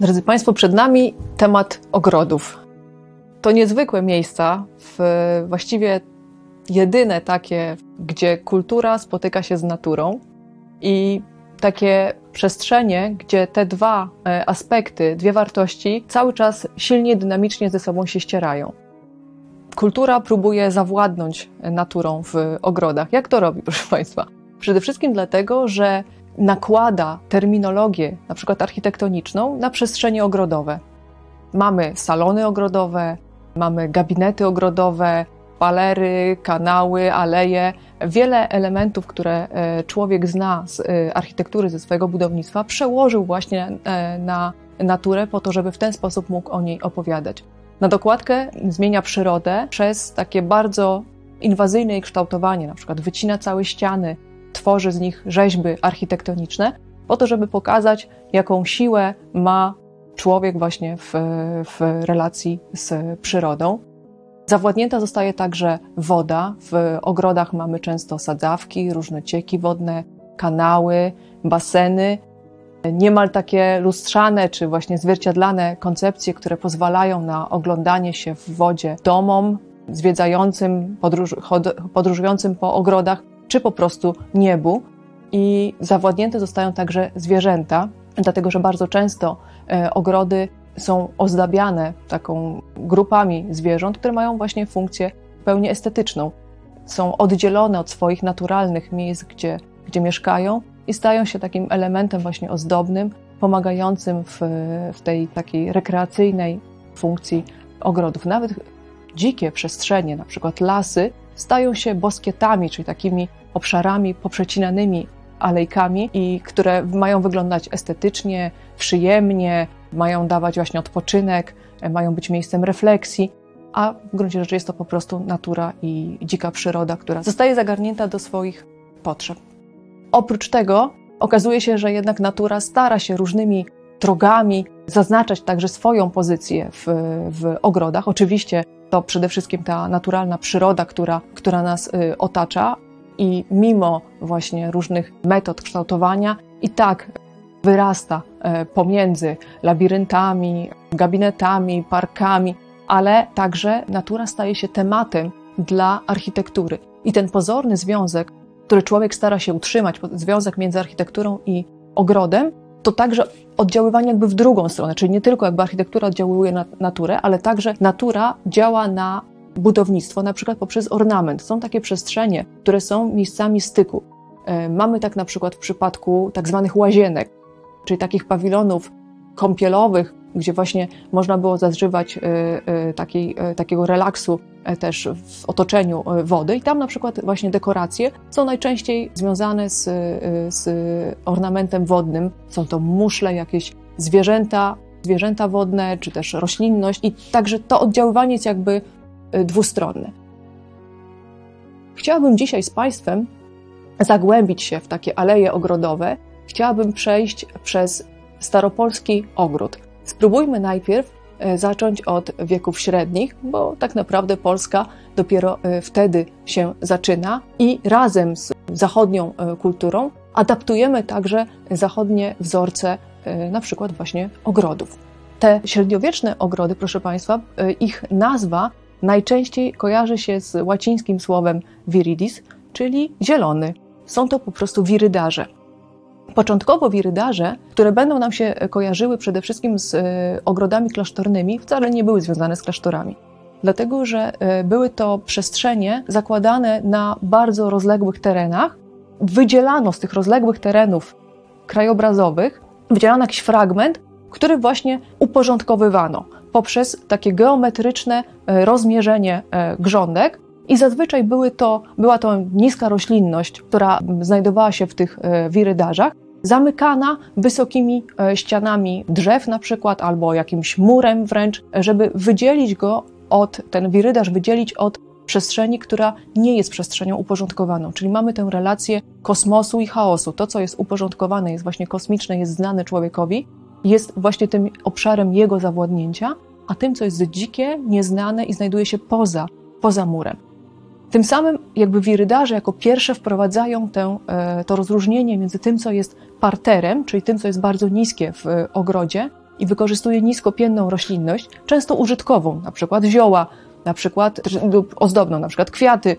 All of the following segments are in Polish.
Drodzy Państwo, przed nami temat ogrodów. To niezwykłe miejsca, właściwie jedyne takie, gdzie kultura spotyka się z naturą i takie przestrzenie, gdzie te dwa e, aspekty, dwie wartości cały czas silnie, dynamicznie ze sobą się ścierają. Kultura próbuje zawładnąć naturą w ogrodach. Jak to robi, proszę Państwa? Przede wszystkim dlatego, że nakłada terminologię, na przykład architektoniczną, na przestrzenie ogrodowe. Mamy salony ogrodowe, mamy gabinety ogrodowe, palery, kanały, aleje, wiele elementów, które e, człowiek zna z e, architektury, ze swojego budownictwa, przełożył właśnie e, na naturę po to, żeby w ten sposób mógł o niej opowiadać. Na dokładkę zmienia przyrodę przez takie bardzo inwazyjne jej kształtowanie, na przykład wycina całe ściany, tworzy z nich rzeźby architektoniczne, po to, żeby pokazać, jaką siłę ma człowiek właśnie w, w relacji z przyrodą. Zawładnięta zostaje także woda. W ogrodach mamy często sadzawki, różne cieki wodne, kanały, baseny. Niemal takie lustrzane czy właśnie zwierciadlane koncepcje, które pozwalają na oglądanie się w wodzie domom, zwiedzającym, podróż, podróżującym po ogrodach, czy po prostu niebu. I zawładnięte zostają także zwierzęta, dlatego że bardzo często e, ogrody są ozdabiane taką grupami zwierząt, które mają właśnie funkcję pełni estetyczną. Są oddzielone od swoich naturalnych miejsc, gdzie, gdzie mieszkają i stają się takim elementem właśnie ozdobnym, pomagającym w, w tej takiej rekreacyjnej funkcji ogrodów. Nawet dzikie przestrzenie, na przykład lasy, stają się boskietami, czyli takimi obszarami poprzecinanymi alejkami i które mają wyglądać estetycznie, przyjemnie, mają dawać właśnie odpoczynek, mają być miejscem refleksji, a w gruncie rzeczy jest to po prostu natura i dzika przyroda, która zostaje zagarnięta do swoich potrzeb. Oprócz tego okazuje się, że jednak natura stara się różnymi drogami zaznaczać także swoją pozycję w, w ogrodach. Oczywiście to przede wszystkim ta naturalna przyroda, która, która nas y, otacza, i mimo właśnie różnych metod kształtowania, i tak wyrasta e, pomiędzy labiryntami, gabinetami, parkami, ale także natura staje się tematem dla architektury. I ten pozorny związek, który człowiek stara się utrzymać, związek między architekturą i ogrodem, to także oddziaływanie jakby w drugą stronę, czyli nie tylko jakby architektura oddziałuje na naturę, ale także natura działa na budownictwo, na przykład poprzez ornament. Są takie przestrzenie, które są miejscami styku. E, mamy tak na przykład w przypadku tak zwanych łazienek, czyli takich pawilonów kąpielowych, gdzie właśnie można było zażywać e, e, takiej, takiego relaksu też w otoczeniu wody. I tam na przykład właśnie dekoracje są najczęściej związane z, z ornamentem wodnym. Są to muszle, jakieś zwierzęta, zwierzęta wodne, czy też roślinność. I także to oddziaływanie jest jakby Y, dwustronny. Chciałabym dzisiaj z Państwem zagłębić się w takie aleje ogrodowe. Chciałabym przejść przez staropolski ogród. Spróbujmy najpierw y, zacząć od wieków średnich, bo tak naprawdę Polska dopiero y, wtedy się zaczyna i razem z zachodnią kulturą adaptujemy także zachodnie wzorce, na przykład właśnie ogrodów. Te średniowieczne ogrody, proszę Państwa, ich nazwa najczęściej kojarzy się z łacińskim słowem viridis, czyli zielony. Są to po prostu wirydarze. Początkowo wirydarze, które będą nam się kojarzyły przede wszystkim z e, ogrodami klasztornymi, wcale nie były związane z klasztorami. Dlatego, że e, były to przestrzenie zakładane na bardzo rozległych terenach. Wydzielano z tych rozległych terenów krajobrazowych, wydzielano jakiś fragment, który właśnie uporządkowywano poprzez takie geometryczne e, rozmierzenie grządek. I zazwyczaj były to, była to niska roślinność, która znajdowała się w tych wirydarzach, zamykana wysokimi ścianami drzew na przykład, albo jakimś murem wręcz, żeby wydzielić go od, ten wirydarz wydzielić od przestrzeni, która nie jest przestrzenią uporządkowaną. Czyli mamy tę relację kosmosu i chaosu. To, co jest uporządkowane, jest właśnie kosmiczne, jest znane człowiekowi, jest właśnie tym obszarem jego zawładnięcia, a tym, co jest dzikie, nieznane i znajduje się poza, poza murem. Tym samym jakby wirydarze jako pierwsze wprowadzają tę, e, to rozróżnienie między tym, co jest parterem, czyli tym, co jest bardzo niskie w ogrodzie, i wykorzystuje niskopienną roślinność, często użytkową, na przykład zioła, na przykład lub ozdobną, na przykład kwiaty,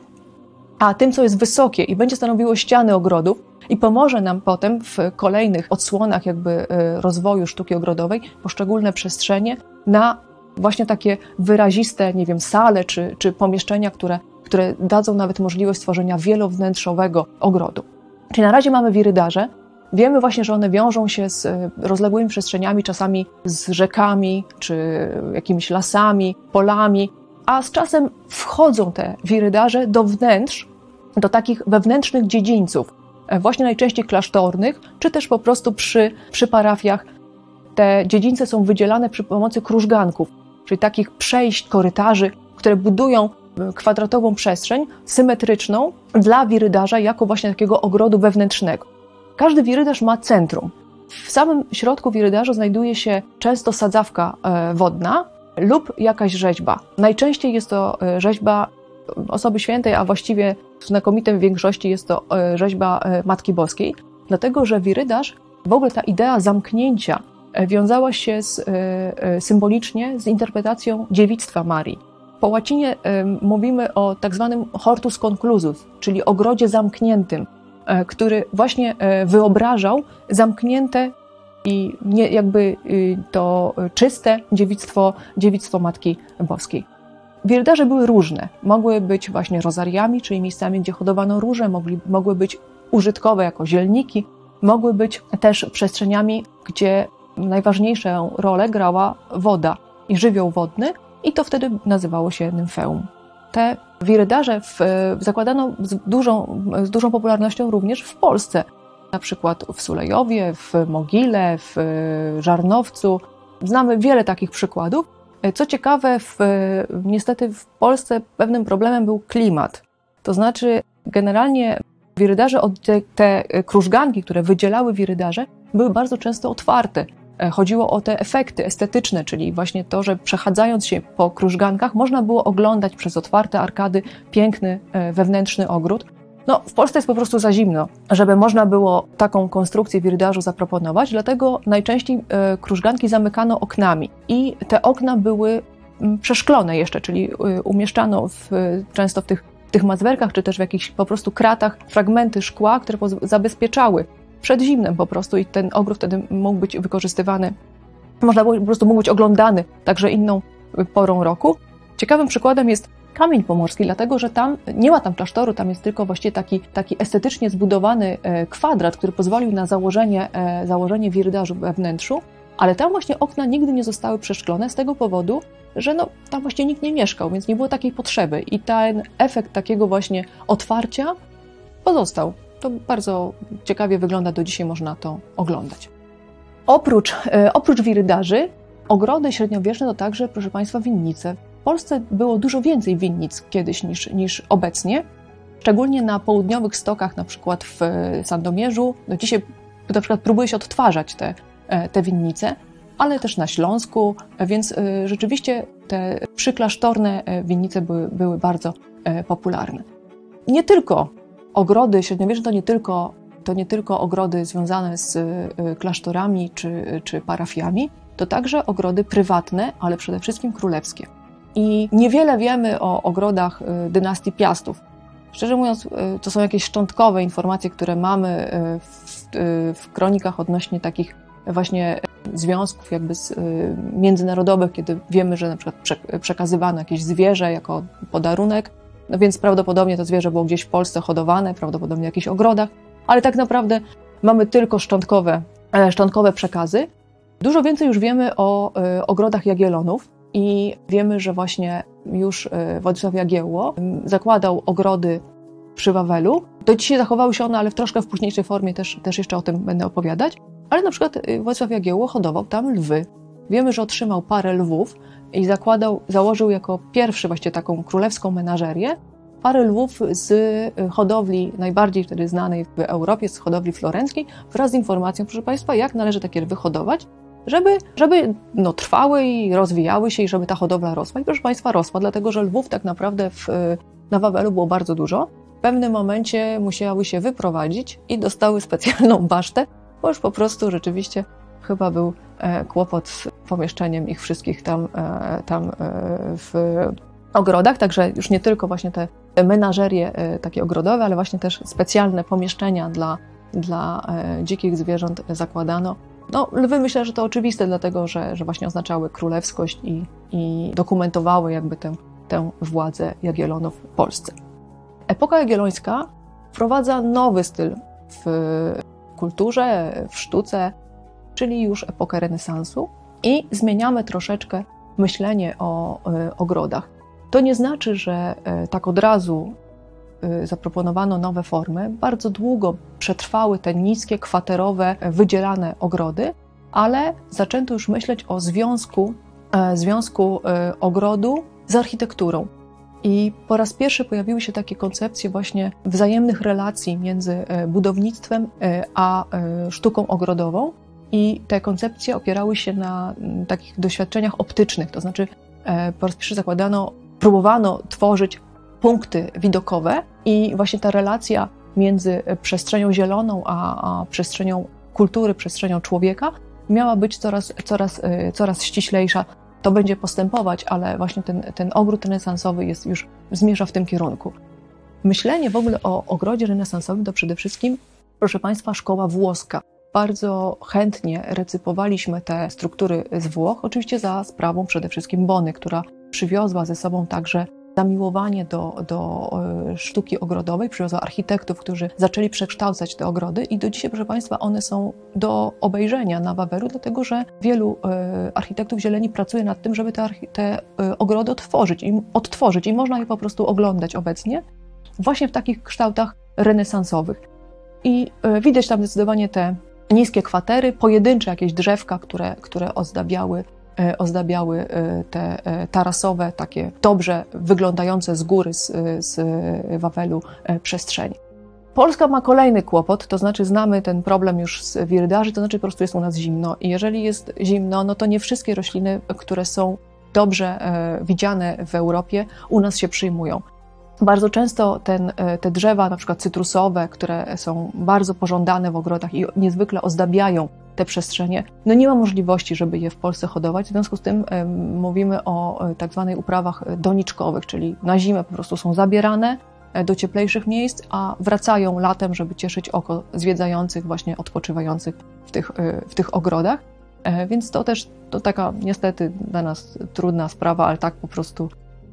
a tym, co jest wysokie i będzie stanowiło ściany ogrodów i pomoże nam potem w kolejnych odsłonach jakby e, rozwoju sztuki ogrodowej poszczególne przestrzenie na właśnie takie wyraziste, nie wiem, sale czy, czy pomieszczenia, które, które dadzą nawet możliwość stworzenia wielownętrzowego ogrodu. Czyli na razie mamy wirydarze, Wiemy właśnie, że one wiążą się z e, rozległymi przestrzeniami, czasami z rzekami, czy jakimiś lasami, polami, a z czasem wchodzą te wirydarze do wnętrz, do takich wewnętrznych dziedzińców, e, właśnie najczęściej klasztornych, czy też po prostu przy, przy parafiach. Te dziedzińce są wydzielane przy pomocy krużganków, czyli takich przejść, korytarzy, które budują kwadratową przestrzeń symetryczną dla wirydarza jako właśnie takiego ogrodu wewnętrznego. Każdy wirydarz ma centrum. W samym środku wirydarza znajduje się często sadzawka e, wodna lub jakaś rzeźba. Najczęściej jest to e, rzeźba osoby świętej, a właściwie w znakomitej większości jest to rzeźba Matki Boskiej, dlatego że wirydarz, w ogóle ta idea zamknięcia wiązała się z, symbolicznie z interpretacją dziewictwa Marii. Po łacinie mówimy o tak zwanym hortus conclusus, czyli ogrodzie zamkniętym, E, który właśnie e, wyobrażał zamknięte i nie, jakby y, to czyste dziewictwo, dziewictwo Matki Boskiej. Wirdarze były różne. Mogły być właśnie rozariami, czyli miejscami, gdzie hodowano róże, mogli, mogły być użytkowe jako zielniki, mogły być też przestrzeniami, gdzie najważniejszą rolę grała woda i żywioł wodny, i to wtedy nazywało się nymfeum. Te wirydarze w, zakładano z dużą, z dużą popularnością również w Polsce. Na przykład w Sulejowie, w Mogile, w Żarnowcu. Znamy wiele takich przykładów. Co ciekawe, w, niestety w Polsce pewnym problemem był klimat. To znaczy, generalnie wirydarze, te, te krużganki, które wydzielały wirydarze, były bardzo często otwarte. E, chodziło o te efekty estetyczne, czyli właśnie to, że przechadzając się po krużgankach można było oglądać przez otwarte arkady piękny e, wewnętrzny ogród. No, w Polsce jest po prostu za zimno, żeby można było taką konstrukcję wirydarzu zaproponować, dlatego najczęściej e, krużganki zamykano oknami i te okna były mm, przeszklone jeszcze, czyli umieszczano w, często w tych, w tych mazwerkach, czy też w jakichś po prostu kratach fragmenty szkła, które zabezpieczały przed zimnem po prostu i ten ogród wtedy mógł być wykorzystywany, można było, po prostu mógł być oglądany także inną porą roku. Ciekawym przykładem jest kamień pomorski, dlatego że tam nie ma tam klasztoru, tam jest tylko właściwie taki, taki estetycznie zbudowany e, kwadrat, który pozwolił na założenie, e, założenie wirdażu we wnętrzu, ale tam właśnie okna nigdy nie zostały przeszklone z tego powodu, że no, tam właściwie nikt nie mieszkał, więc nie było takiej potrzeby. I ten efekt takiego właśnie otwarcia pozostał to bardzo ciekawie wygląda, do dzisiaj można to oglądać. Oprócz, e, oprócz wirydarzy, ogrody średniowieczne to także, proszę Państwa, winnice. W Polsce było dużo więcej winnic kiedyś niż, niż obecnie, szczególnie na południowych stokach, na przykład w Sandomierzu. Do dzisiaj na przykład próbuje się odtwarzać te, e, te winnice, ale też na Śląsku, więc e, rzeczywiście te przyklasztorne winnice były, były bardzo popularne. Nie tylko ogrody średniowieczne to nie tylko, to nie tylko ogrody związane z y, klasztorami czy, czy parafiami, to także ogrody prywatne, ale przede wszystkim królewskie. I niewiele wiemy o ogrodach y, dynastii Piastów. Szczerze mówiąc, y, to są jakieś szczątkowe informacje, które mamy w, w kronikach odnośnie takich właśnie związków jakby z, międzynarodowych, kiedy wiemy, że na przykład przekazywano jakieś zwierzę jako podarunek, no więc prawdopodobnie to zwierzę było gdzieś w Polsce hodowane, prawdopodobnie w jakichś ogrodach, ale tak naprawdę mamy tylko szczątkowe, e, szczątkowe przekazy. Dużo więcej już wiemy o y, ogrodach Jagiellonów i wiemy, że właśnie już y, Władysław Jagiełło zakładał ogrody przy Wawelu. Do dzisiaj zachowały się one, ale w troszkę w późniejszej formie też, też jeszcze o tym będę opowiadać. Ale na przykład Władysław Jagiełło hodował tam lwy. Wiemy, że otrzymał parę lwów, i zakładał, założył jako pierwszy właśnie taką królewską menażerię parę lwów z y, hodowli najbardziej wtedy znanej w Europie, z hodowli florenckiej, wraz z informacją, proszę Państwa, jak należy takie lwy hodować, żeby, żeby no, trwały i rozwijały się i żeby ta hodowla rosła. I proszę Państwa, rosła, dlatego że lwów tak naprawdę w, na Wawelu było bardzo dużo. W pewnym momencie musiały się wyprowadzić i dostały specjalną basztę, bo już po prostu rzeczywiście chyba był kłopot z pomieszczeniem ich wszystkich tam, tam w ogrodach, także już nie tylko właśnie te menażerie takie ogrodowe, ale właśnie też specjalne pomieszczenia dla, dla dzikich zwierząt zakładano. No, lwy myślę, że to oczywiste, dlatego że, że właśnie oznaczały królewskość i, i dokumentowały jakby tę, tę władzę Jagiellonów w Polsce. Epoka jagiellońska wprowadza nowy styl w kulturze, w sztuce, czyli już epokę renesansu i zmieniamy troszeczkę myślenie o y, ogrodach. To nie znaczy, że y, tak od razu y, zaproponowano nowe formy. Bardzo długo przetrwały te niskie, kwaterowe, wydzielane ogrody, ale zaczęto już myśleć o związku, związku ogrodu z architekturą. I po raz pierwszy pojawiły się takie koncepcje właśnie wzajemnych relacji między e, budownictwem e, a e, sztuką ogrodową. I te koncepcje opierały się na takich doświadczeniach optycznych, to znaczy po raz pierwszy zakładano, próbowano tworzyć punkty widokowe i właśnie ta relacja między przestrzenią zieloną a, a przestrzenią kultury, przestrzenią człowieka miała być coraz, coraz, coraz ściślejsza to będzie postępować, ale właśnie ten, ten ogród renesansowy jest już, zmierza w tym kierunku. Myślenie w ogóle o ogrodzie renesansowym to przede wszystkim, proszę Państwa, szkoła włoska. Bardzo chętnie recypowaliśmy te struktury z Włoch, oczywiście za sprawą przede wszystkim Bony, która przywiozła ze sobą także zamiłowanie do, do e, sztuki ogrodowej, przywiozła architektów, którzy zaczęli przekształcać te ogrody i do dzisiaj, proszę Państwa, one są do obejrzenia na Wawelu, dlatego że wielu e, architektów zieleni pracuje nad tym, żeby te, te e, ogrody otworzyć i, odtworzyć i można je po prostu oglądać obecnie właśnie w takich kształtach renesansowych. I widać tam zdecydowanie te niskie kwatery, pojedyncze jakieś drzewka, które, które ozdabiały E, ozdabiały e, te e, tarasowe, takie dobrze wyglądające z góry z, z Wawelu przestrzenie. Polska ma kolejny kłopot, to znaczy znamy ten problem już z wirydarzy, to znaczy po prostu jest u nas zimno. I jeżeli jest zimno, no to nie wszystkie rośliny, które są dobrze widziane w Europie, u nas się przyjmują. Bardzo często ten, te drzewa, na przykład cytrusowe, które są bardzo pożądane w ogrodach i niezwykle ozdabiają te przestrzenie, no nie ma możliwości, żeby je w Polsce hodować. W związku z tym mówimy o e, tak zwanych uprawach e, doniczkowych, czyli na zimę po prostu są zabierane e, do cieplejszych miejsc, a wracają latem, żeby cieszyć oko zwiedzających, właśnie odpoczywających w tych, w tych ogrodach. Więc to też to taka niestety dla nas trudna sprawa, ale tak po prostu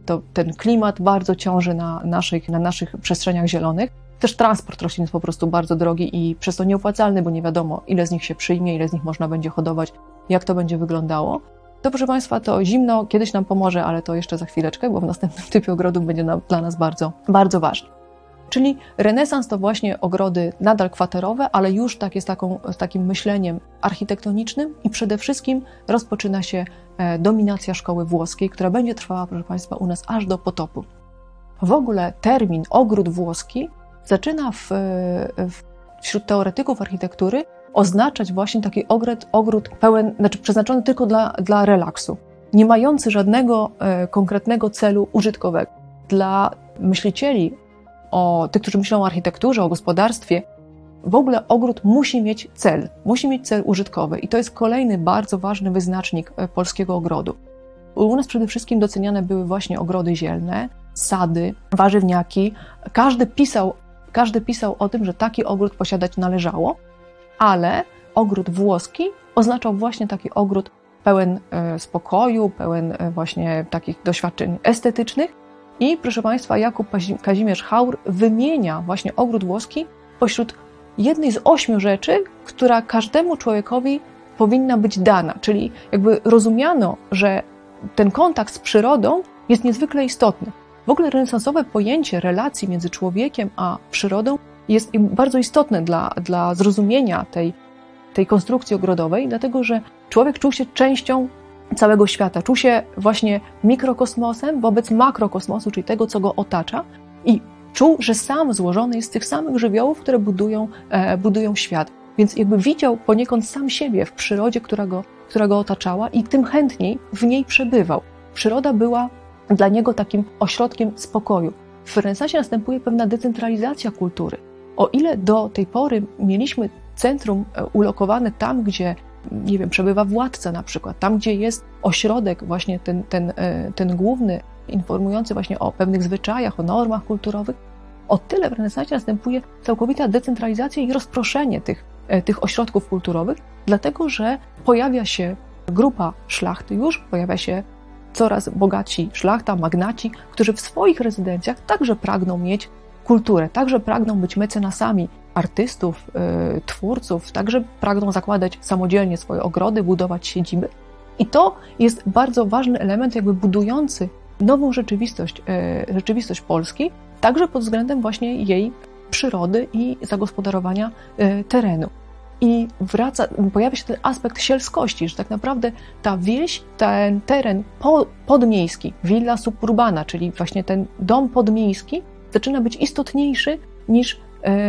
to, ten klimat bardzo ciąży na naszych, na naszych przestrzeniach zielonych. Też transport roślin jest po prostu bardzo drogi i przez to nieopłacalny, bo nie wiadomo, ile z nich się przyjmie, ile z nich można będzie hodować, jak to będzie wyglądało. To, proszę Państwa, to zimno kiedyś nam pomoże, ale to jeszcze za chwileczkę, bo w następnym typie ogrodów będzie dla nas bardzo, bardzo ważne. Czyli renesans to właśnie ogrody nadal kwaterowe, ale już takie z, taką, z takim myśleniem architektonicznym i przede wszystkim rozpoczyna się e, dominacja szkoły włoskiej, która będzie trwała, proszę Państwa, u nas aż do potopu. W ogóle termin ogród włoski zaczyna w, w, wśród teoretyków architektury oznaczać właśnie taki ogród, ogród pełen, znaczy przeznaczony tylko dla, dla relaksu, nie mający żadnego e, konkretnego celu użytkowego. Dla myślicieli, o tych, którzy myślą o architekturze, o gospodarstwie, w ogóle ogród musi mieć cel, musi mieć cel użytkowy i to jest kolejny bardzo ważny wyznacznik e, polskiego ogrodu. U nas przede wszystkim doceniane były właśnie ogrody zielne, sady, warzywniaki. Każdy pisał każdy pisał o tym, że taki ogród posiadać należało, ale ogród włoski oznaczał właśnie taki ogród pełen e, spokoju, pełen e, właśnie takich doświadczeń estetycznych. I proszę Państwa, Jakub Kazimierz Haur wymienia właśnie ogród włoski pośród jednej z ośmiu rzeczy, która każdemu człowiekowi powinna być dana, czyli jakby rozumiano, że ten kontakt z przyrodą jest niezwykle istotny. W ogóle renesansowe pojęcie relacji między człowiekiem a przyrodą jest bardzo istotne dla, dla zrozumienia tej, tej konstrukcji ogrodowej, dlatego że człowiek czuł się częścią całego świata, czuł się właśnie mikrokosmosem wobec makrokosmosu, czyli tego, co go otacza, i czuł, że sam złożony jest z tych samych żywiołów, które budują, e, budują świat. Więc jakby widział poniekąd sam siebie w przyrodzie, która go, która go otaczała, i tym chętniej w niej przebywał. Przyroda była dla niego takim ośrodkiem spokoju. W renesansie następuje pewna decentralizacja kultury. O ile do tej pory mieliśmy centrum e, ulokowane tam, gdzie nie wiem, przebywa władca na przykład, tam gdzie jest ośrodek właśnie ten, ten, e, ten główny, informujący właśnie o pewnych zwyczajach, o normach kulturowych, o tyle w renesansie następuje całkowita decentralizacja i rozproszenie tych, e, tych ośrodków kulturowych, dlatego że pojawia się grupa szlachty już, pojawia się coraz bogatsi szlachta, magnaci, którzy w swoich rezydencjach także pragną mieć kulturę, także pragną być mecenasami artystów, y, twórców, także pragną zakładać samodzielnie swoje ogrody, budować siedziby. I to jest bardzo ważny element, jakby budujący nową rzeczywistość, y, rzeczywistość Polski, także pod względem właśnie jej przyrody i zagospodarowania y, terenu. I wraca, pojawia się ten aspekt sielskości, że tak naprawdę ta wieś, ten teren po, podmiejski, villa suburbana, czyli właśnie ten dom podmiejski, zaczyna być istotniejszy niż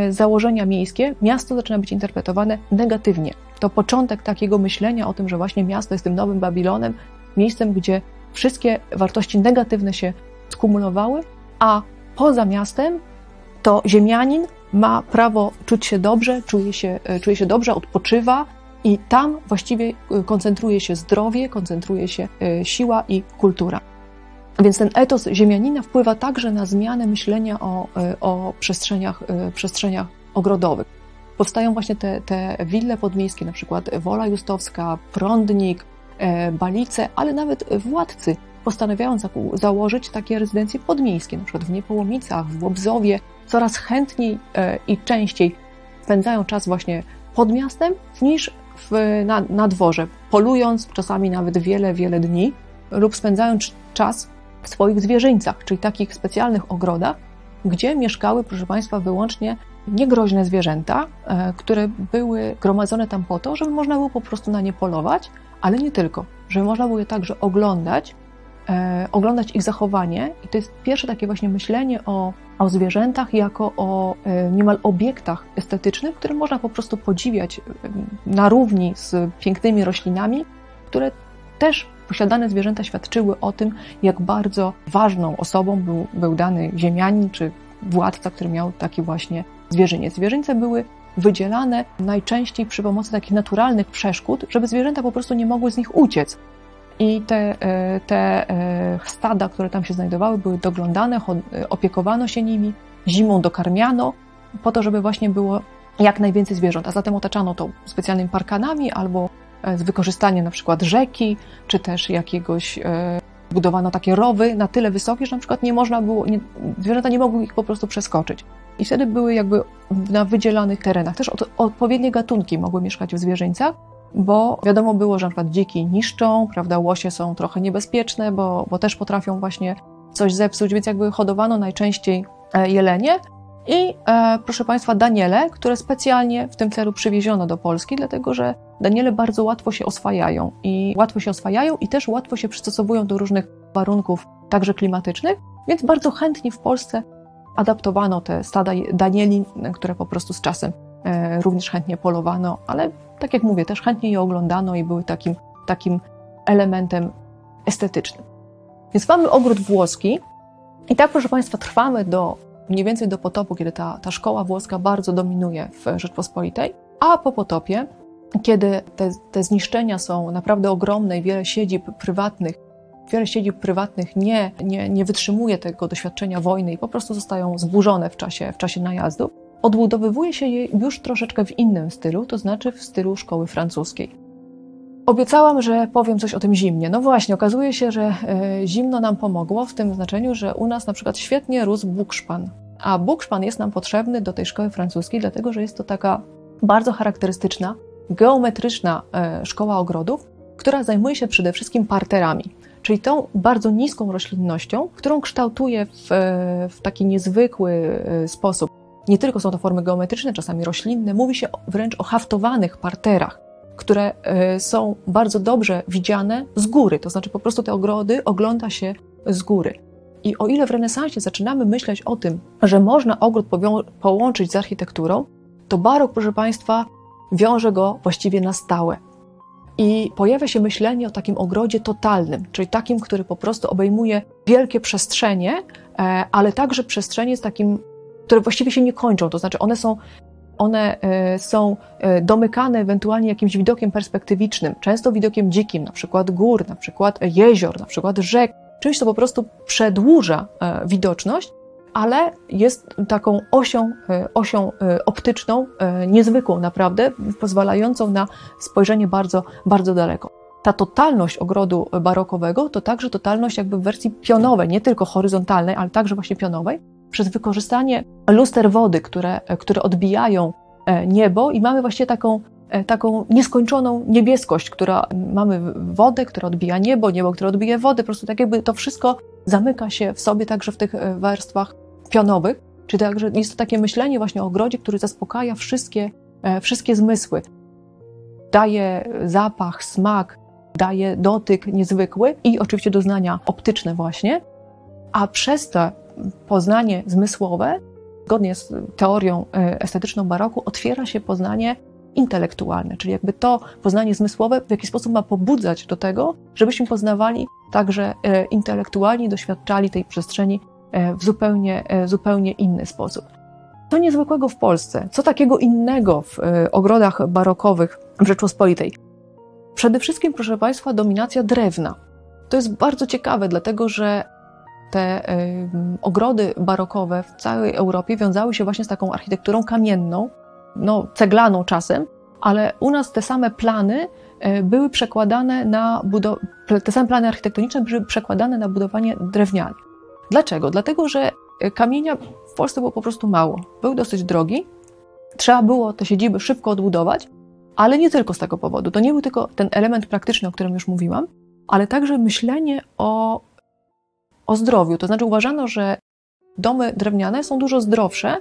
założenia miejskie. Miasto zaczyna być interpretowane negatywnie. To początek takiego myślenia o tym, że właśnie miasto jest tym nowym Babilonem, miejscem, gdzie wszystkie wartości negatywne się skumulowały, a poza miastem to ziemianin ma prawo czuć się dobrze, czuje się, e, czuje się dobrze, odpoczywa i tam właściwie e, koncentruje się zdrowie, koncentruje się siła i kultura. Więc ten etos ziemianina wpływa także na zmianę myślenia o, e, o przestrzeniach, e, przestrzeniach ogrodowych. Powstają właśnie te, te wille podmiejskie, na przykład Wola Justowska, Prądnik, e, Balice, ale nawet władcy postanawiają założyć takie rezydencje podmiejskie, na przykład w Niepołomicach, w Łobzowie, coraz chętniej i częściej spędzają czas właśnie pod miastem niż w, na, na dworze, polując czasami nawet wiele, wiele dni lub spędzając czas w swoich zwierzyńcach, czyli takich specjalnych ogrodach, gdzie mieszkały, proszę Państwa, wyłącznie niegroźne zwierzęta, e, które były gromadzone tam po to, żeby można było po prostu na nie polować, ale nie tylko, żeby można było je także oglądać, e, oglądać ich zachowanie. I to jest pierwsze takie właśnie myślenie o, o zwierzętach jako o e, niemal obiektach estetycznych, które można po prostu podziwiać na równi z pięknymi roślinami, które też posiadane zwierzęta świadczyły o tym, jak bardzo ważną osobą był, był dany ziemianin czy władca, który miał taki właśnie zwierzyniec. Zwierzyńce były wydzielane najczęściej przy pomocy takich naturalnych przeszkód, żeby zwierzęta po prostu nie mogły z nich uciec. I te, e, te e, stada, które tam się znajdowały, były doglądane, opiekowano się nimi, zimą dokarmiano, po to, żeby właśnie było jak najwięcej zwierząt, a zatem otaczano to specjalnymi parkanami albo E, z wykorzystaniem na przykład rzeki, czy też jakiegoś e, budowano takie rowy na tyle wysokie, że na przykład nie można było, nie, zwierzęta nie mogły ich po prostu przeskoczyć. I wtedy były jakby na wydzielanych terenach. Też od, odpowiednie gatunki mogły mieszkać w zwierzyńcach, bo wiadomo było, że na przykład dziki niszczą, prawda, łosie są trochę niebezpieczne, bo, bo też potrafią właśnie coś zepsuć, więc jakby hodowano najczęściej e, jelenie, i e, proszę Państwa, Daniele, które specjalnie w tym celu przywieziono do Polski, dlatego że Daniele bardzo łatwo się oswajają i łatwo się oswajają i też łatwo się przystosowują do różnych warunków, także klimatycznych, więc bardzo chętnie w Polsce adaptowano te stada Danieli, które po prostu z czasem e, również chętnie polowano, ale tak jak mówię, też chętnie je oglądano i były takim, takim elementem estetycznym. Więc mamy ogród włoski i tak, proszę Państwa, trwamy do mniej więcej do potopu, kiedy ta, ta szkoła włoska bardzo dominuje w Rzeczpospolitej, a po potopie, kiedy te, te zniszczenia są naprawdę ogromne i wiele siedzib prywatnych, wiele siedzib prywatnych nie, nie, nie wytrzymuje tego doświadczenia wojny i po prostu zostają zburzone w czasie, w czasie najazdu, odbudowywuje się je już troszeczkę w innym stylu, to znaczy w stylu szkoły francuskiej. Obiecałam, że powiem coś o tym zimnie. No właśnie, okazuje się, że e, zimno nam pomogło w tym znaczeniu, że u nas na przykład świetnie rósł bukszpan. A bukszpan jest nam potrzebny do tej szkoły francuskiej, dlatego że jest to taka bardzo charakterystyczna, geometryczna e, szkoła ogrodów, która zajmuje się przede wszystkim parterami, czyli tą bardzo niską roślinnością, którą kształtuje w, e, w taki niezwykły sposób. Nie tylko są to formy geometryczne, czasami roślinne, mówi się wręcz o haftowanych parterach które e, są bardzo dobrze widziane z góry, to znaczy po prostu te ogrody ogląda się z góry. I o ile w renesansie zaczynamy myśleć o tym, że można ogród połączyć z architekturą, to barok, proszę Państwa, wiąże go właściwie na stałe. I pojawia się myślenie o takim ogrodzie totalnym, czyli takim, który po prostu obejmuje wielkie przestrzenie, e, ale także przestrzenie z takim, które właściwie się nie kończą, to znaczy one są one są domykane ewentualnie jakimś widokiem perspektywicznym, często widokiem dzikim, na przykład gór, na przykład jezior, na przykład rzek, czymś, co po prostu przedłuża widoczność, ale jest taką osią, osią optyczną, niezwykłą naprawdę, pozwalającą na spojrzenie bardzo, bardzo daleko. Ta totalność ogrodu barokowego to także totalność jakby w wersji pionowej, nie tylko horyzontalnej, ale także właśnie pionowej, przez wykorzystanie luster wody, które, które odbijają e, niebo i mamy właśnie taką, e, taką nieskończoną niebieskość, która mamy wodę, która odbija niebo, niebo, które odbija wodę, po prostu tak jakby to wszystko zamyka się w sobie także w tych e, warstwach pionowych, czyli także jest to takie myślenie właśnie o ogrodzie, który zaspokaja wszystkie, wszystkie zmysły. Daje zapach, smak, daje dotyk niezwykły i oczywiście doznania optyczne właśnie, a przez to poznanie zmysłowe, zgodnie z teorią e, estetyczną baroku, otwiera się poznanie intelektualne, czyli jakby to poznanie zmysłowe w jakiś sposób ma pobudzać do tego, żebyśmy poznawali także e, intelektualnie, doświadczali tej przestrzeni e, w zupełnie, zupełnie inny sposób. Co niezwykłego w Polsce, co takiego innego w ogrodach barokowych w Rzeczpospolitej? Przede wszystkim, proszę Państwa, dominacja drewna. To jest bardzo ciekawe, dlatego że te ogrody barokowe w całej Europie wiązały się właśnie z taką architekturą kamienną, no, ceglaną czasem, ale u nas te same plany y, były przekładane na te same plany architektoniczne były przekładane na budowanie drewniane. Dlaczego? Dlatego, że kamienia w Polsce było po prostu mało. Był dosyć drogi, trzeba było te siedziby szybko odbudować, ale nie tylko z tego powodu. To nie był tylko ten element praktyczny, o którym już mówiłam, ale także myślenie o, o zdrowiu. To znaczy uważano, że domy drewniane są dużo zdrowsze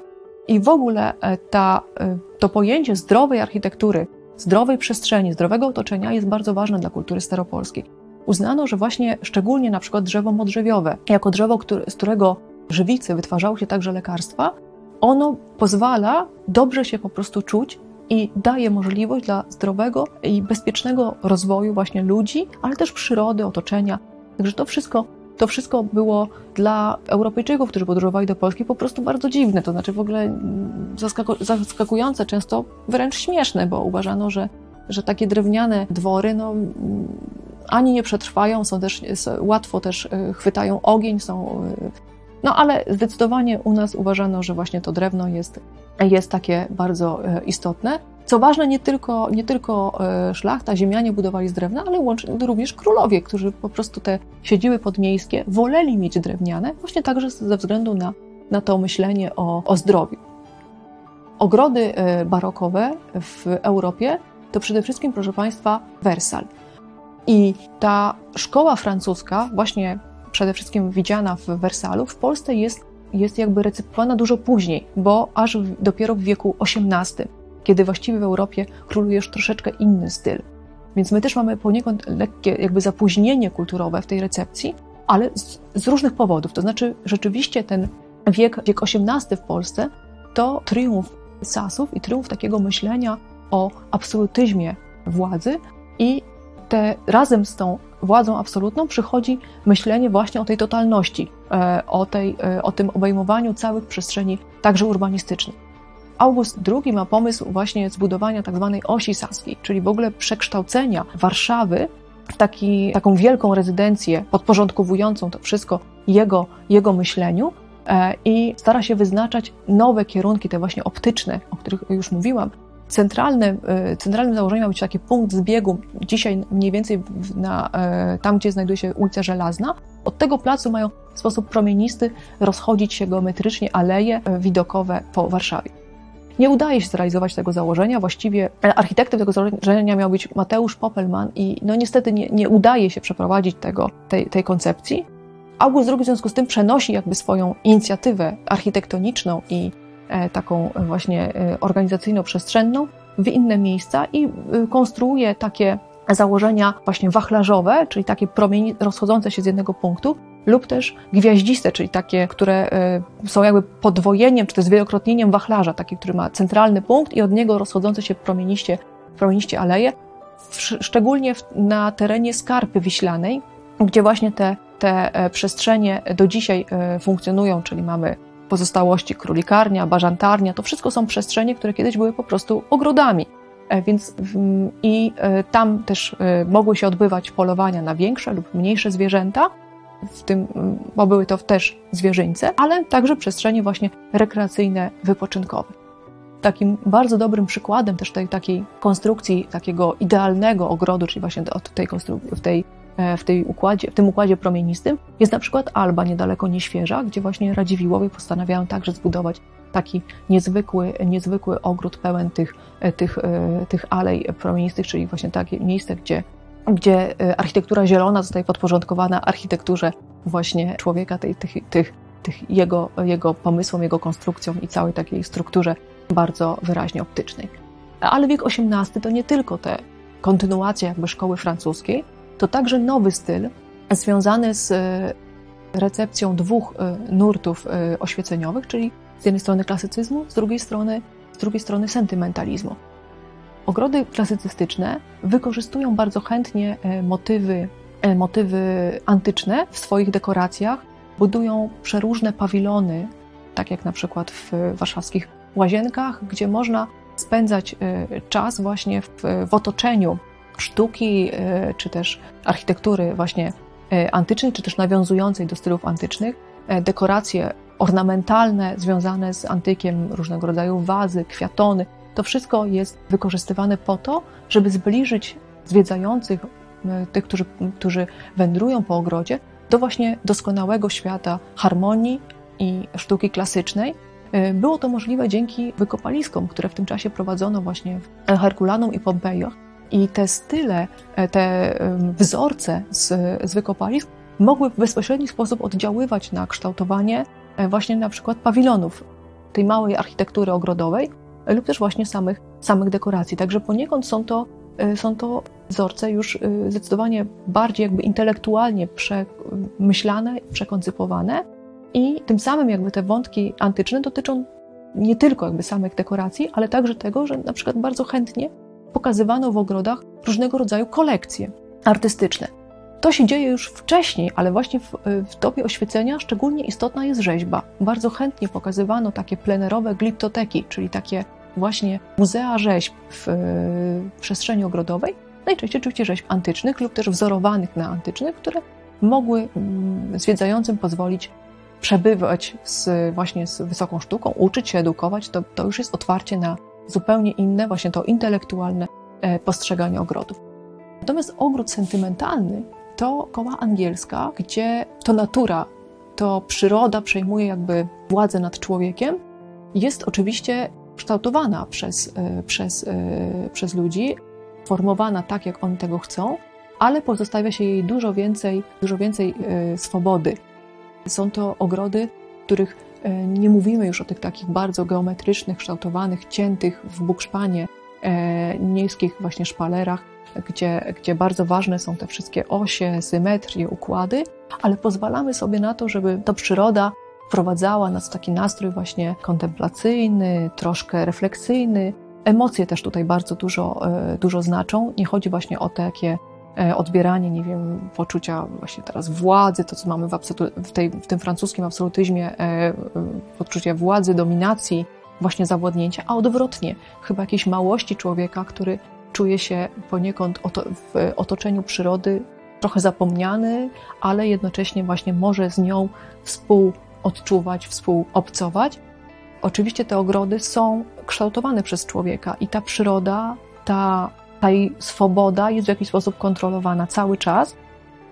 i w ogóle e, ta, e, to pojęcie zdrowej architektury, zdrowej przestrzeni, zdrowego otoczenia jest bardzo ważne dla kultury staropolskiej. Uznano, że właśnie szczególnie na przykład drzewo modrzewiowe, jako drzewo, który, z którego żywicy wytwarzały się także lekarstwa, ono pozwala dobrze się po prostu czuć i daje możliwość dla zdrowego i bezpiecznego rozwoju właśnie ludzi, ale też przyrody, otoczenia. Także to wszystko, to wszystko było dla Europejczyków, którzy podróżowali do Polski, po prostu bardzo dziwne. To znaczy w ogóle mm, zaskaku- zaskakujące, często wręcz śmieszne, bo uważano, że, że takie drewniane dwory no, mm, ani nie przetrwają, są też łatwo też y, chwytają ogień, są y, no ale zdecydowanie u nas uważano, że właśnie to drewno jest, jest takie bardzo e, istotne. Co ważne, nie tylko, nie tylko e, szlachta, ziemianie budowali z drewna, ale również królowie, którzy po prostu te siedziby podmiejskie woleli mieć drewniane, właśnie także ze względu na, na to myślenie o, o zdrowiu. Ogrody e, barokowe w Europie to przede wszystkim, proszę Państwa, Wersal. I ta szkoła francuska, właśnie przede wszystkim widziana w Wersalu, w Polsce jest, jest jakby recypowana dużo później, bo aż dopiero w wieku XVIII, kiedy właściwie w Europie króluje już troszeczkę inny styl. Więc my też mamy poniekąd lekkie jakby zapóźnienie kulturowe w tej recepcji, ale z, z różnych powodów. To znaczy rzeczywiście ten wiek, wiek XVIII w Polsce to triumf Sasów i triumf takiego myślenia o absolutyzmie władzy i te, razem z tą władzą absolutną przychodzi myślenie właśnie o tej totalności, e, o, tej, e, o tym obejmowaniu całych przestrzeni, także urbanistycznych. August II ma pomysł właśnie zbudowania tak zwanej osi saskiej, czyli w ogóle przekształcenia Warszawy w taki, taką wielką rezydencję podporządkowującą to wszystko jego, jego myśleniu e, i stara się wyznaczać nowe kierunki, te właśnie optyczne, o których już mówiłam, Centralnym, e, centralnym założeniem ma być taki punkt zbiegu, dzisiaj mniej więcej na, e, tam, gdzie znajduje się ulica Żelazna. Od tego placu mają w sposób promienisty rozchodzić się geometrycznie aleje e, widokowe po Warszawie. Nie udaje się zrealizować tego założenia. Właściwie architektem tego założenia miał być Mateusz Popelman i no niestety nie, nie udaje się przeprowadzić tego, tej, tej koncepcji. August II w związku z tym przenosi jakby swoją inicjatywę architektoniczną i E, taką właśnie e, organizacyjno-przestrzenną w inne miejsca i e, konstruuje takie założenia właśnie wachlarzowe, czyli takie promienie rozchodzące się z jednego punktu, lub też gwiaździste, czyli takie, które są jakby podwojeniem, czy też zwielokrotnieniem wachlarza, taki, który ma centralny punkt i od niego rozchodzące się promieniście, promieniście aleje, szczególnie na terenie Skarpy Wiślanej, gdzie właśnie te, te przestrzenie do dzisiaj funkcjonują, czyli mamy pozostałości królikarnia, bażantarnia, to wszystko są przestrzenie, które kiedyś były po prostu ogrodami. Więc i tam też mogły się odbywać polowania na większe lub mniejsze zwierzęta, w tym, bo były to też zwierzyńce, ale także przestrzenie właśnie rekreacyjne, wypoczynkowe. Takim bardzo dobrym przykładem też tej takiej konstrukcji takiego idealnego ogrodu, czyli właśnie od tej konstrukcji, w tej e, w, tej układzie, w tym układzie promienistym jest na przykład Alba niedaleko Nieświeża, gdzie właśnie Radziwiłowie postanawiają także zbudować taki niezwykły, niezwykły ogród pełen tych, e, tych, e, tych alej promienistych, czyli właśnie takie miejsce, gdzie gdzie e, architektura zielona zostaje podporządkowana architekturze właśnie człowieka, tej, tych, tych, tych jego, jego pomysłom, jego konstrukcjom i całej takiej strukturze bardzo wyraźnie optycznej. Ale wiek XVIII to nie tylko te kontynuacje jakby szkoły francuskiej, to także nowy styl związany z e, recepcją dwóch e, nurtów oświeceniowych, czyli z jednej strony klasycyzmu, z drugiej strony, z drugiej strony sentymentalizmu. Ogrody klasycystyczne wykorzystują bardzo chętnie e, motywy, e, motywy antyczne w swoich dekoracjach, budują przeróżne pawilony, tak jak na przykład w warszawskich łazienkach, gdzie można spędzać e, czas właśnie w, w otoczeniu sztuki czy też architektury właśnie antycznej, czy też nawiązującej do stylów antycznych, dekoracje ornamentalne związane z antykiem, różnego rodzaju wazy, kwiatony, to wszystko jest wykorzystywane po to, żeby zbliżyć zwiedzających, tych, którzy, którzy wędrują po ogrodzie, do właśnie doskonałego świata harmonii i sztuki klasycznej. Było to możliwe dzięki wykopaliskom, które w tym czasie prowadzono właśnie w Herkulanum i Pompejach. I te style, e, te wzorce z, z wykopalisk mogły w bezpośredni sposób oddziaływać na kształtowanie właśnie na przykład pawilonów, tej małej architektury ogrodowej, lub też właśnie samych, samych dekoracji. Także poniekąd są to, e, są to wzorce już e, zdecydowanie bardziej jakby intelektualnie przemyślane, przekoncypowane i tym samym jakby te wątki antyczne dotyczą nie tylko jakby samych dekoracji, ale także tego, że na przykład bardzo chętnie pokazywano w ogrodach różnego rodzaju kolekcje artystyczne. To się dzieje już wcześniej, ale właśnie w, w dobie oświecenia szczególnie istotna jest rzeźba. Bardzo chętnie pokazywano takie plenerowe gliptoteki, czyli takie właśnie muzea rzeźb w, przestrzeni ogrodowej, najczęściej oczywiście rzeźb antycznych lub też wzorowanych na antycznych, które mogły mm, zwiedzającym pozwolić przebywać z, właśnie z wysoką sztuką, uczyć się, edukować, to, to już jest otwarcie na zupełnie inne, właśnie to intelektualne e, postrzeganie ogrodów. Natomiast ogród sentymentalny to koła angielska, gdzie to natura, to przyroda przejmuje jakby władzę nad człowiekiem, jest oczywiście kształtowana przez, e, przez, e, przez ludzi, formowana tak, jak oni tego chcą, ale pozostawia się jej dużo więcej, dużo więcej swobody. Są to ogrody, których nie mówimy już o tych takich bardzo geometrycznych, kształtowanych, ciętych w bukszpanie, niskich właśnie szpalerach, gdzie, gdzie bardzo ważne są te wszystkie osie, symetrie, układy, ale pozwalamy sobie na to, żeby to przyroda wprowadzała nas w taki nastrój właśnie kontemplacyjny, troszkę refleksyjny. Emocje też tutaj bardzo dużo, e, dużo znaczą. Nie chodzi właśnie o takie e, odbieranie, nie wiem, poczucia właśnie teraz władzy, to co mamy w, w, tej, w tym francuskim absolutyzmie, e, poczucie władzy, dominacji, właśnie zawładnięcia, a odwrotnie, chyba jakiejś małości człowieka, który czuje się poniekąd w otoczeniu przyrody trochę zapomniany, ale jednocześnie właśnie może z nią współ odczuwać, współobcować. Oczywiście te ogrody są kształtowane przez człowieka i ta przyroda, ta, ta jej swoboda jest w jakiś sposób kontrolowana cały czas.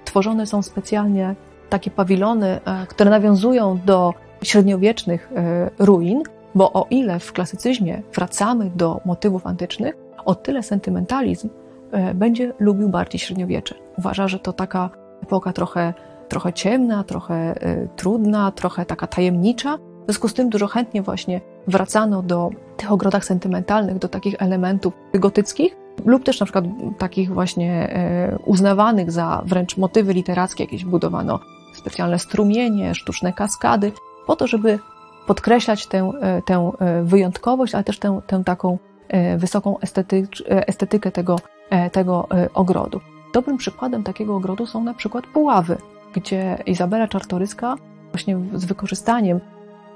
Tworzone są specjalnie takie pawilony, e, które nawiązują do średniowiecznych e, ruin, bo o ile w klasycyzmie wracamy do motywów antycznych, o tyle sentymentalizm e, będzie lubił bardziej średniowiecze. Uważa, że to taka epoka trochę trochę ciemna, trochę trudna, trochę taka tajemnicza. W związku z tym dużo chętnie właśnie wracano do tych ogrodach sentymentalnych, do takich elementów gotyckich, lub też na przykład takich właśnie e, uznawanych za wręcz motywy literackie, jakieś budowano specjalne strumienie, sztuczne kaskady, po to, żeby podkreślać tę, e, tę e, wyjątkowość, ale też tę, tę taką wysoką estetykę tego, tego ogrodu. Dobrym przykładem takiego ogrodu są na przykład Puławy, gdzie Izabela Czartoryska właśnie z wykorzystaniem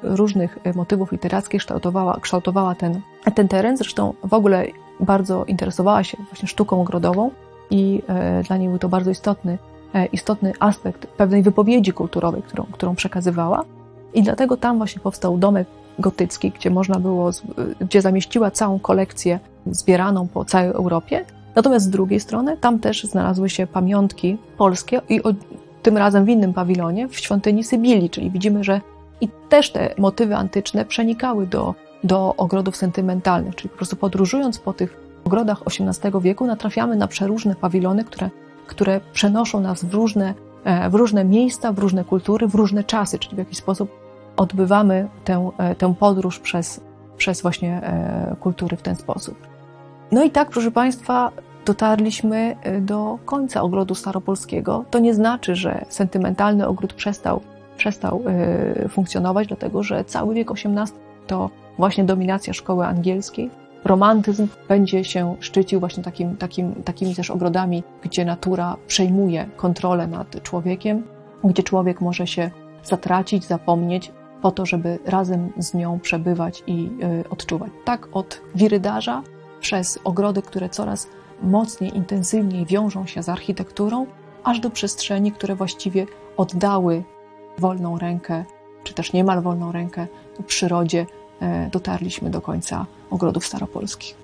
różnych motywów literackich kształtowała, kształtowała ten, ten teren. Zresztą w ogóle bardzo interesowała się właśnie sztuką ogrodową i dla niej był to bardzo istotny, istotny aspekt pewnej wypowiedzi kulturowej, którą, którą przekazywała. I dlatego tam właśnie powstał domek gotycki, gdzie można było, gdzie zamieściła całą kolekcję zbieraną po całej Europie. Natomiast z drugiej strony tam też znalazły się pamiątki polskie i o, tym razem w innym pawilonie, w świątyni Sybilii, czyli widzimy, że i też te motywy antyczne przenikały do, do ogrodów sentymentalnych, czyli po prostu podróżując po tych ogrodach XVIII wieku natrafiamy na przeróżne pawilony, które, które przenoszą nas w różne, e, w różne miejsca, w różne kultury, w różne czasy, czyli w jakiś sposób odbywamy tę, e, tę podróż przez, przez właśnie e, kultury w ten sposób. No i tak, proszę Państwa, dotarliśmy do końca ogrodu staropolskiego. To nie znaczy, że sentymentalny ogród przestał, przestał funkcjonować, dlatego że cały wiek XVIII to właśnie dominacja szkoły angielskiej. Romantyzm będzie się szczycił właśnie takim, takim, takimi też ogrodami, gdzie natura przejmuje kontrolę nad człowiekiem, gdzie człowiek może się zatracić, zapomnieć, po to, żeby razem z nią przebywać i y, odczuwać. Tak od wirydarza przez ogrody, które coraz mocniej, intensywniej wiążą się z architekturą, aż do przestrzeni, które właściwie oddały wolną rękę, czy też niemal wolną rękę przyrodzie, e, dotarliśmy do końca ogrodów staropolskich.